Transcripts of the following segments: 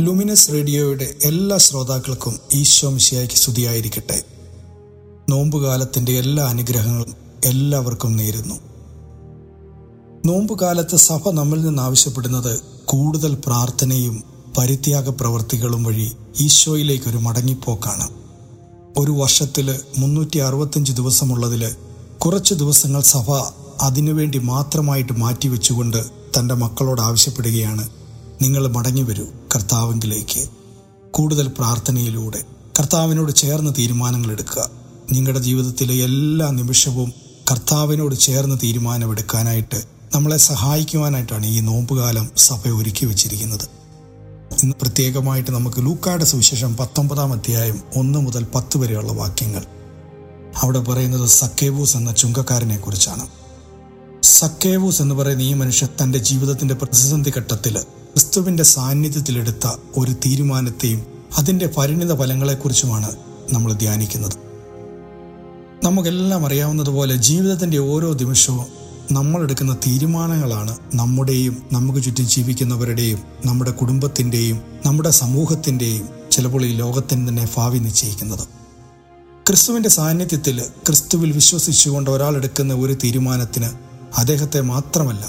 Luminous റേഡിയോയുടെ എല്ലാ ശ്രോതാക്കൾക്കും ഈശോ മിശിയായ്ക്ക് സ്തുതിയായിരിക്കട്ടെ. നോമ്പുകാലത്തിന്റെ എല്ലാ അനുഗ്രഹങ്ങളും എല്ലാവർക്കും നേരുന്നു. നോമ്പുകാലത്ത് സഭ നമ്മിൽ നിന്ന് ആവശ്യപ്പെടുന്നത് കൂടുതൽ പ്രാർത്ഥനയും പരിത്യാഗ പ്രവൃത്തികളും വഴി ഈശോയിലേക്കൊരു മടങ്ങിപ്പോക്കാണ്. ഒരു വർഷത്തിൽ മുന്നൂറ്റി അറുപത്തഞ്ച് ദിവസമുള്ളതിൽ കുറച്ച് ദിവസങ്ങൾ സഭ അതിനുവേണ്ടി മാത്രമായിട്ട് മാറ്റിവെച്ചുകൊണ്ട് തന്റെ മക്കളോട് ആവശ്യപ്പെടുകയാണ്. നിങ്ങൾ മടങ്ങി വരൂ കർത്താവെങ്കിലേക്ക്. കൂടുതൽ പ്രാർത്ഥനയിലൂടെ കർത്താവിനോട് ചേർന്ന് തീരുമാനങ്ങൾ എടുക്കുക. നിങ്ങളുടെ ജീവിതത്തിലെ എല്ലാ നിമിഷവും കർത്താവിനോട് ചേർന്ന് തീരുമാനമെടുക്കാനായിട്ട് നമ്മളെ സഹായിക്കുവാനായിട്ടാണ് ഈ നോമ്പുകാലം സഭ ഒരുക്കി വെച്ചിരിക്കുന്നത്. ഇന്ന് പ്രത്യേകമായിട്ട് നമുക്ക് ലൂക്കായുടെ സുവിശേഷം പത്തൊമ്പതാം അധ്യായം ഒന്ന് മുതൽ പത്ത് വരെയുള്ള വാക്യങ്ങൾ. അവിടെ പറയുന്നത് സക്കേവൂസ് എന്ന ചുങ്കക്കാരനെ കുറിച്ചാണ്. സക്കേവൂസ് എന്ന് പറയുന്ന ഈ മനുഷ്യൻ തന്റെ ജീവിതത്തിന്റെ പ്രതിസന്ധി ഘട്ടത്തിൽ ക്രിസ്തുവിന്റെ സാന്നിധ്യത്തിലെടുത്ത ഒരു തീരുമാനത്തെയും അതിന്റെ പരിണിത ഫലങ്ങളെക്കുറിച്ചുമാണ് നമ്മൾ ധ്യാനിക്കുന്നത്. നമുക്കെല്ലാം അറിയാവുന്നതുപോലെ ജീവിതത്തിന്റെ ഓരോ നിമിഷവും നമ്മൾ എടുക്കുന്ന തീരുമാനങ്ങളാണ് നമ്മുടെയും നമുക്ക് ചുറ്റും ജീവിക്കുന്നവരുടെയും നമ്മുടെ കുടുംബത്തിന്റെയും നമ്മുടെ സമൂഹത്തിന്റെയും ചിലപ്പോൾ ഈ ലോകത്തിന് തന്നെ ഭാവി നിശ്ചയിക്കുന്നത്. ക്രിസ്തുവിന്റെ സാന്നിധ്യത്തിൽ ക്രിസ്തുവിൽ വിശ്വസിച്ചുകൊണ്ട് ഒരാൾ എടുക്കുന്ന ഒരു തീരുമാനത്തിന് അദ്ദേഹത്തെ മാത്രമല്ല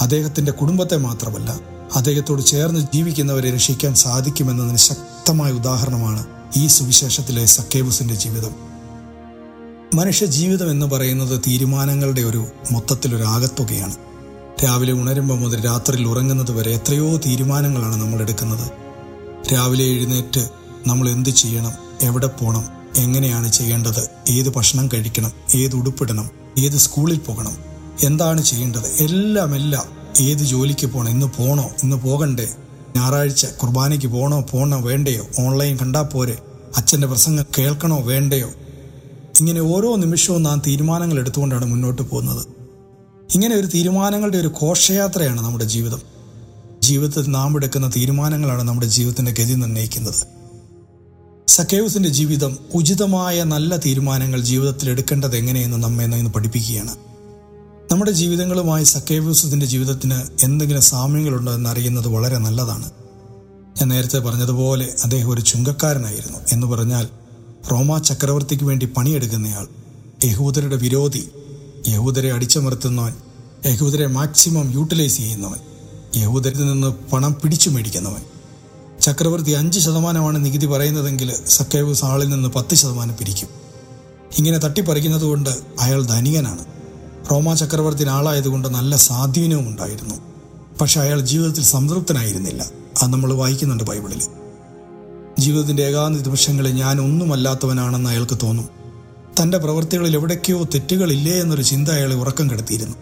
അദ്ദേഹത്തിന്റെ കുടുംബത്തെ മാത്രമല്ല അദ്ദേഹത്തോട് ചേർന്ന് ജീവിക്കുന്നവരെ രക്ഷിക്കാൻ സാധിക്കുമെന്നതിന് ശക്തമായ ഉദാഹരണമാണ് ഈ സുവിശേഷത്തിലെ സക്കേബുസിന്റെ ജീവിതം. മനുഷ്യ ജീവിതം എന്ന് പറയുന്നത് തീരുമാനങ്ങളുടെ ഒരു മൊത്തത്തിലൊരു ആകത്തുകയാണ് രാവിലെ ഉണരുമ്പോൾ മുതൽ രാത്രിയിൽ ഉറങ്ങുന്നത് വരെ എത്രയോ തീരുമാനങ്ങളാണ് നമ്മൾ എടുക്കുന്നത് രാവിലെ എഴുന്നേറ്റ് നമ്മൾ എന്ത് ചെയ്യണം എവിടെ പോകണം എങ്ങനെയാണ് ചെയ്യേണ്ടത് ഏത് ഭക്ഷണം കഴിക്കണം ഏത് ഉടുപ്പിടണം ഏത് സ്കൂളിൽ പോകണം എന്താണ് ചെയ്യേണ്ടത് എല്ലാം എല്ലാം. ഏത് ജോലിക്ക് പോകണം ഇന്ന് പോകണോ ഇന്ന് പോകണ്ടേ ഞായറാഴ്ച കുർബാനയ്ക്ക് പോകണോ പോകണോ വേണ്ടയോ ഓൺലൈൻ കണ്ടാൽ പോരെ അച്ഛന്റെ പ്രസംഗം കേൾക്കണോ വേണ്ടയോ ഇങ്ങനെ ഓരോ നിമിഷവും നാം തീരുമാനങ്ങൾ എടുത്തുകൊണ്ടാണ് മുന്നോട്ട് പോകുന്നത്. ഇങ്ങനെ ഒരു തീരുമാനങ്ങളുടെ ഒരു ഘോഷയാത്രയാണ് നമ്മുടെ ജീവിതം. ജീവിതത്തിൽ നാം എടുക്കുന്ന തീരുമാനങ്ങളാണ് നമ്മുടെ ജീവിതത്തിന്റെ ഗതി നിർണയിക്കുന്നത്. സക്കേവസിന്റെ ജീവിതം ഉചിതമായ നല്ല തീരുമാനങ്ങൾ ജീവിതത്തിൽ എടുക്കേണ്ടത് എങ്ങനെയെന്ന് നമ്മെ ഇന്ന് പഠിപ്പിക്കുകയാണ്. നമ്മുടെ ജീവിതങ്ങളുമായി സക്കേവസത്തിന്റെ ജീവിതത്തിന് എന്തെങ്കിലും സാമ്യങ്ങളുണ്ടോ എന്ന് അറിയുന്നത് വളരെ നല്ലതാണ്. ഞാൻ നേരത്തെ പറഞ്ഞതുപോലെ അദ്ദേഹം ഒരു ചുങ്കക്കാരനായിരുന്നു എന്ന് പറഞ്ഞാൽ റോമ ചക്രവർത്തിക്ക് വേണ്ടി പണിയെടുക്കുന്നയാൾ യഹൂദരുടെ വിരോധി. യഹൂദരെ അടിച്ചമർത്തുന്നവൻ യഹൂദരെ മാക്സിമം യൂട്ടിലൈസ് ചെയ്യുന്നവൻ യഹൂദരിൽ നിന്ന് പണം പിടിച്ചു മേടിക്കുന്നവൻ. ചക്രവർത്തി അഞ്ച് ശതമാനമാണ് നികുതി പറയുന്നതെങ്കിൽ സക്കേവൂസ് സാളിൽ നിന്ന് പത്ത് ശതമാനം പിരിക്കും. ഇങ്ങനെ തട്ടിപ്പറിക്കുന്നതുകൊണ്ട് അയാൾ ധനികനാണ്. റോമാ ചക്രവർത്തി ആളായതുകൊണ്ട് നല്ല സ്വാധീനവും ഉണ്ടായിരുന്നു. പക്ഷെ അയാൾ ജീവിതത്തിൽ സംതൃപ്തനായിരുന്നില്ല. അത് നമ്മൾ വായിക്കുന്നുണ്ട് ബൈബിളിൽ. ജീവിതത്തിന്റെ ഏകാന്ത നിമിഷങ്ങളിൽ ഞാൻ ഒന്നുമല്ലാത്തവനാണെന്ന് അയാൾക്ക് തോന്നും. തന്റെ പ്രവൃത്തികളിൽ എവിടേക്കോ തെറ്റുകളില്ലേ എന്നൊരു ചിന്ത അയാളെ ഉറക്കം കെടുത്തിയിരുന്നു.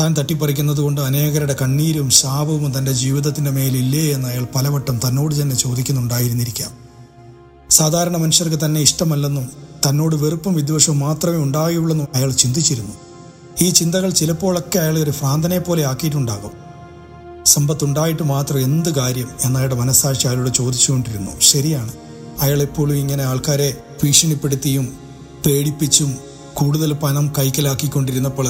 താൻ തട്ടിപ്പറിക്കുന്നത് കൊണ്ട് അനേകരുടെ കണ്ണീരും ശാപവും തന്റെ ജീവിതത്തിന്റെ മേലില്ലേ എന്ന് അയാൾ പലവട്ടം തന്നോട് തന്നെ ചോദിക്കുന്നുണ്ടായിരുന്നിരിക്കാം. സാധാരണ മനുഷ്യർക്ക് തന്നെ ഇഷ്ടമല്ലെന്നും തന്നോട് വെറുപ്പും വിദ്വേഷവും മാത്രമേ ഉണ്ടാകുകയുള്ളെന്നും അയാൾ ചിന്തിച്ചിരുന്നു. ഈ ചിന്തകൾ ചിലപ്പോഴൊക്കെ അയാൾ ഒരു ഭ്രാന്തനെ പോലെ ആക്കിയിട്ടുണ്ടാകും. സമ്പത്തുണ്ടായിട്ട് മാത്രം എന്ത് കാര്യം എന്നയാളുടെ മനസ്സാക്ഷി അയാളോട് ചോദിച്ചുകൊണ്ടിരുന്നു. ശരിയാണ്. അയാൾ എപ്പോഴും ഇങ്ങനെ ആൾക്കാരെ ഭീഷണിപ്പെടുത്തിയും പേടിപ്പിച്ചും കൂടുതൽ പണം കൈക്കലാക്കിക്കൊണ്ടിരുന്നപ്പോൾ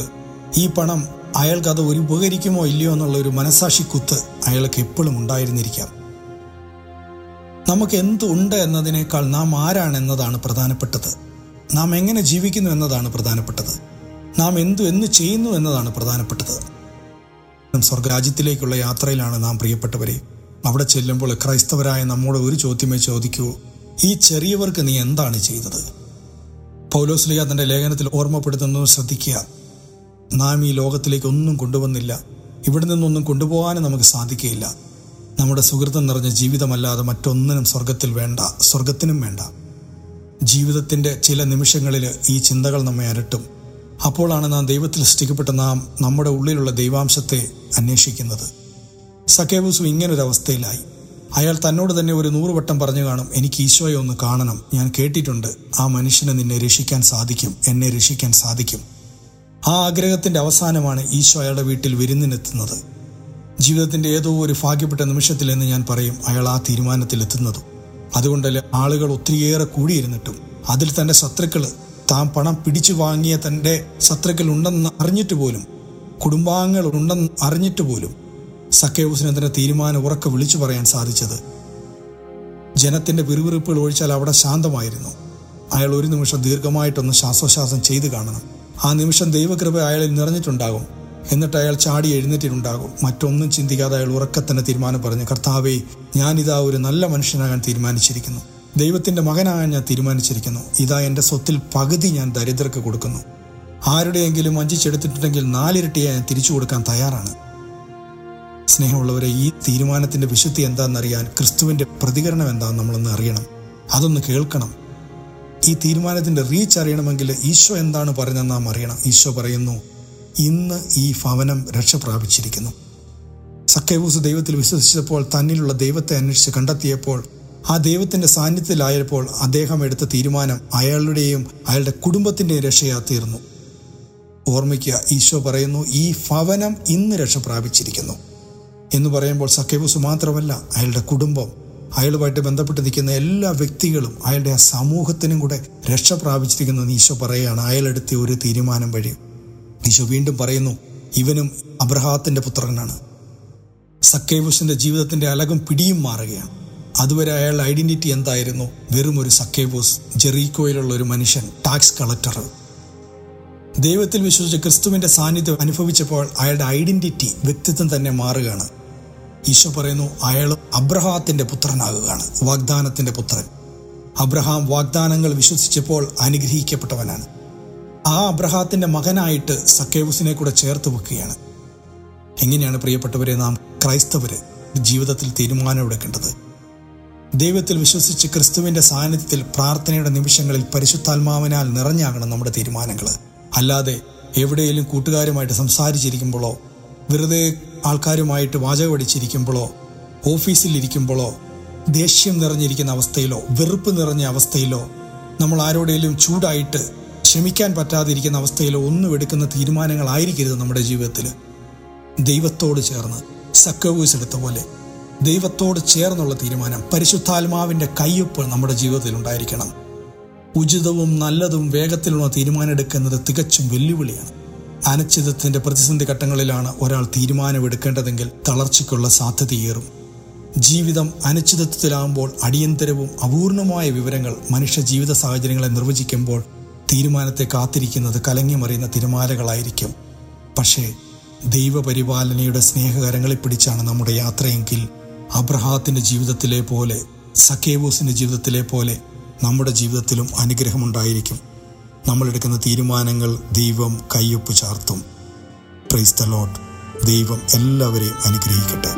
ഈ പണം അയാൾക്ക് അത് ഒരു ഉപകരിക്കുമോ ഇല്ലയോ എന്നുള്ള ഒരു മനസാക്ഷി കുത്ത് അയാൾക്ക് എപ്പോഴും ഉണ്ടായിരുന്നിരിക്കാം. നമുക്ക് എന്തുണ്ട് എന്നതിനേക്കാൾ നാം ആരാണ് എന്നതാണ് പ്രധാനപ്പെട്ടത്. നാം എങ്ങനെ ജീവിക്കുന്നു എന്നതാണ് പ്രധാനപ്പെട്ടത്. നാം എന്തു എന്ന് ചെയ്യുന്നു എന്നതാണ് പ്രധാനപ്പെട്ടത്. സ്വർഗരാജ്യത്തിലേക്കുള്ള യാത്രയിലാണ് നാം പ്രിയപ്പെട്ടവരെ. അവിടെ ചെല്ലുമ്പോൾ ക്രൈസ്തവരായ നമ്മോട് ഒരു ചോദ്യമേ ചോദിക്കൂ. ഈ ചെറിയവർക്ക് നീ എന്താണ് ചെയ്തത്? പൗലോസ്ലിയ തന്റെ ലേഖനത്തിൽ ഓർമ്മപ്പെടുത്തുന്നത് ശ്രദ്ധിക്കുക. നാം ഈ ലോകത്തിലേക്ക് ഒന്നും കൊണ്ടുവന്നില്ല. ഇവിടെ നിന്നൊന്നും കൊണ്ടുപോകാനും നമുക്ക് സാധിക്കുകയില്ല. നമ്മുടെ സുഹൃത്തം നിറഞ്ഞ ജീവിതമല്ലാതെ മറ്റൊന്നിനും സ്വർഗത്തിൽ വേണ്ട സ്വർഗത്തിനും വേണ്ട. ജീവിതത്തിന്റെ ചില നിമിഷങ്ങളിൽ ഈ ചിന്തകൾ നമ്മെ അരട്ടും അപ്പോഴാണ് നാം ദൈവത്തിൽ സൃഷ്ടിക്കപ്പെട്ട നാം നമ്മുടെ ഉള്ളിലുള്ള ദൈവാംശത്തെ അന്വേഷിക്കുന്നത്. ഒരു അവസ്ഥയിലായി അയാൾ തന്നോട് തന്നെ ഒരു നൂറുവട്ടം പറഞ്ഞു കാണും എനിക്ക് ഈശോയെ ഒന്ന് കാണണം. ഞാൻ കേട്ടിട്ടുണ്ട് ആ മനുഷ്യനെ നിന്നെ രക്ഷിക്കാൻ സാധിക്കും എന്നെ രക്ഷിക്കാൻ സാധിക്കും. ആ ആഗ്രഹത്തിന്റെ അവസാനമാണ് ഈശോ അയാളുടെ വീട്ടിൽ വിരുന്നിനെത്തുന്നത്. ജീവിതത്തിന്റെ ഏതോ ഒരു ഭാഗ്യപ്പെട്ട നിമിഷത്തിൽ എന്ന് ഞാൻ പറയും അയാൾ ആ തീരുമാനത്തിൽ എത്തുന്നതും അതുകൊണ്ടല്ലേ ആളുകൾ ഒത്തിരിയേറെ കൂടിയിരുന്നിട്ടും അതിൽ തന്റെ ശത്രുക്കൾ താൻ പണം പിടിച്ചു വാങ്ങിയ തന്റെ ശത്രുക്കൾ ഉണ്ടെന്ന് അറിഞ്ഞിട്ട് പോലും കുടുംബാംഗങ്ങൾ ഉണ്ടെന്ന് അറിഞ്ഞിട്ട് പോലും സക്കേബൂസിന് തന്റെ തീരുമാനം ഉറക്കെ വിളിച്ചു പറയാൻ സാധിച്ചത്. ജനത്തിന്റെ വിറുവിറുപ്പുകൾ ഒഴിച്ചാൽ അവിടെ ശാന്തമായിരുന്നു. അയാൾ ഒരു നിമിഷം ദീർഘമായിട്ടൊന്ന് ശ്വാസോശ്വാസം ചെയ്തു കാണണം. ആ നിമിഷം ദൈവകൃപ അയാളിൽ നിറഞ്ഞിട്ടുണ്ടാകും. എന്നിട്ട് അയാൾ ചാടി എഴുന്നേറ്റിട്ടുണ്ടാകും. മറ്റൊന്നും ചിന്തിക്കാതെ അയാൾ ഉറക്കെ തന്നെ തീരുമാനം പറഞ്ഞു കർത്താവേ ഞാനിതാ ഒരു നല്ല മനുഷ്യനാകാൻ തീരുമാനിച്ചിരിക്കുന്നു. ദൈവത്തിന്റെ മകനാകാൻ ഞാൻ തീരുമാനിച്ചിരിക്കുന്നു. ഇതാ എന്റെ സ്വത്തിൽ പകുതി ഞാൻ ദരിദ്രർക്ക് കൊടുക്കുന്നു. ആരുടെയെങ്കിലും വഞ്ചിച്ചെടുത്തിട്ടുണ്ടെങ്കിൽ നാലിരട്ടിയായി ഞാൻ തിരിച്ചു കൊടുക്കാൻ തയ്യാറാണ്. സ്നേഹമുള്ളവരെ ഈ തീരുമാനത്തിന്റെ വിശുദ്ധി എന്താണെന്നറിയാൻ ക്രിസ്തുവിന്റെ പ്രതികരണം എന്താണെന്ന് നമ്മളൊന്ന് അറിയണം. അതൊന്ന് കേൾക്കണം. ഈ തീരുമാനത്തിന്റെ റീച്ച് അറിയണമെങ്കിൽ ഈശോ എന്താണ് പറഞ്ഞതെന്ന് നാം അറിയണം. ഈശോ പറയുന്നു ഇന്ന് ഈ ഭവനം രക്ഷ പ്രാപിച്ചിരിക്കുന്നു. സക്കേബൂസ് ദൈവത്തിൽ വിശ്വസിച്ചപ്പോൾ തന്നിലുള്ള ദൈവത്തെ അന്വേഷിച്ച് കണ്ടെത്തിയപ്പോൾ ആ ദൈവത്തിന്റെ സാന്നിധ്യത്തിലായപ്പോൾ അദ്ദേഹം എടുത്ത തീരുമാനം അയാളുടെയും അയാളുടെ കുടുംബത്തിന്റെയും രക്ഷയാ തീർന്നു ഓർമ്മിക്കുക ഈശോ പറയുന്നു ഈ ഭവനം ഇന്ന് രക്ഷ പ്രാപിച്ചിരിക്കുന്നു. എന്ന് പറയുമ്പോൾ സഖ്യബുസ് മാത്രമല്ല അയാളുടെ കുടുംബം അയാളുമായിട്ട് ബന്ധപ്പെട്ട് നിൽക്കുന്ന എല്ലാ വ്യക്തികളും അയാളുടെ ആ സമൂഹത്തിനും കൂടെ രക്ഷ പ്രാപിച്ചിരിക്കുന്നു ഈശോ പറയുകയാണ്. അയാളെടുത്ത ഒരു തീരുമാനം വഴി. ഈശോ വീണ്ടും പറയുന്നു ഇവനും അബ്രഹാത്തിന്റെ പുത്രനാണ്. സക്കേബൂസിന്റെ ജീവിതത്തിന്റെ അലകും പിടിയും മാറുകയാണ്. അതുവരെ അയാളുടെ ഐഡന്റിറ്റി എന്തായിരുന്നു? വെറും ഒരു സക്കേബോസ് ജെറീക്കോയിലുള്ള ഒരു മനുഷ്യൻ ടാക്സ് കളക്ടർ. ദൈവത്തിൽ വിശ്വസിച്ച് ക്രിസ്തുവിന്റെ സാന്നിധ്യം അനുഭവിച്ചപ്പോൾ അയാളുടെ ഐഡന്റിറ്റി വ്യക്തിത്വം തന്നെ മാറുകയാണ്. ഈശോ പറയുന്നു അയാൾ അബ്രഹാത്തിന്റെ പുത്രനാകുകയാണ് വാഗ്ദാനത്തിന്റെ പുത്രൻ. അബ്രഹാം വാഗ്ദാനങ്ങൾ വിശ്വസിച്ചപ്പോൾ അനുഗ്രഹിക്കപ്പെട്ടവനാണ്. ആ അബ്രഹാത്തിന്റെ മകനായിട്ട് സക്കേബൂസിനെ കൂടെ ചേർത്ത് വെക്കുകയാണ്. എങ്ങനെയാണ് പ്രിയപ്പെട്ടവരെ നാം ക്രൈസ്തവര് ജീവിതത്തിൽ തീരുമാനമെടുക്കേണ്ടത് ദൈവത്തിൽ വിശ്വസിച്ച് ക്രിസ്തുവിന്റെ സാന്നിധ്യത്തിൽ പ്രാർത്ഥനയുടെ നിമിഷങ്ങളിൽ പരിശുദ്ധാത്മാവിനാൽ നിറഞ്ഞാകണം നമ്മുടെ തീരുമാനങ്ങൾ. അല്ലാതെ എവിടെയെങ്കിലും കൂട്ടുകാരുമായിട്ട് സംസാരിച്ചിരിക്കുമ്പോഴോ വെറുതെ ആൾക്കാരുമായിട്ട് വാചകമടിച്ചിരിക്കുമ്പോഴോ ഓഫീസിലിരിക്കുമ്പോഴോ ദേഷ്യം നിറഞ്ഞിരിക്കുന്ന അവസ്ഥയിലോ വെറുപ്പ് നിറഞ്ഞ അവസ്ഥയിലോ നമ്മൾ ആരോടെങ്കിലും ചൂടായിട്ട് ക്ഷമിക്കാൻ പറ്റാതിരിക്കുന്ന അവസ്ഥയിലോ ഒന്നും എടുക്കുന്ന തീരുമാനങ്ങളായിരിക്കരുത് നമ്മുടെ ജീവിതത്തിൽ. ദൈവത്തോട് ചേർന്ന് സക്കവൂസ് എടുത്ത പോലെ ദൈവത്തോട് ചേർന്നുള്ള തീരുമാനം പരിശുദ്ധാത്മാവിന്റെ കയ്യൊപ്പ് നമ്മുടെ ജീവിതത്തിൽ ഉണ്ടായിരിക്കണം. ഉചിതവും നല്ലതും വേഗത്തിലുള്ള തീരുമാനം എടുക്കുന്നത് തികച്ചും വെല്ലുവിളിയാണ്. അനിശ്ചിതത്തിന്റെ പ്രതിസന്ധി ഘട്ടങ്ങളിലാണ് ഒരാൾ തീരുമാനമെടുക്കേണ്ടതെങ്കിൽ തളർച്ചയ്ക്കുള്ള സാധ്യതയേറും. ജീവിതം അനിശ്ചിതത്വത്തിലാകുമ്പോൾ അടിയന്തരവും അപൂർണമായ വിവരങ്ങൾ മനുഷ്യ ജീവിത സാഹചര്യങ്ങളെ നിർവചിക്കുമ്പോൾ തീരുമാനത്തെ കാത്തിരിക്കുന്നത് കലങ്ങിമറിയുന്ന തിരമാലകളായിരിക്കും. പക്ഷേ ദൈവപരിപാലനയുടെ സ്നേഹകരങ്ങളെ പിടിച്ചാണ് നമ്മുടെ യാത്രയെങ്കിൽ അബ്രഹാത്തിന്റെ ജീവിതത്തിലെ പോലെ സക്കേബൂസിന്റെ ജീവിതത്തിലെ പോലെ നമ്മുടെ ജീവിതത്തിലും അനുഗ്രഹമുണ്ടായിരിക്കും. നമ്മളെടുക്കുന്ന തീരുമാനങ്ങൾ ദൈവം കയ്യൊപ്പ് ചാർത്തും. പ്രൈസ് ദൈവം എല്ലാവരെയും അനുഗ്രഹിക്കട്ടെ.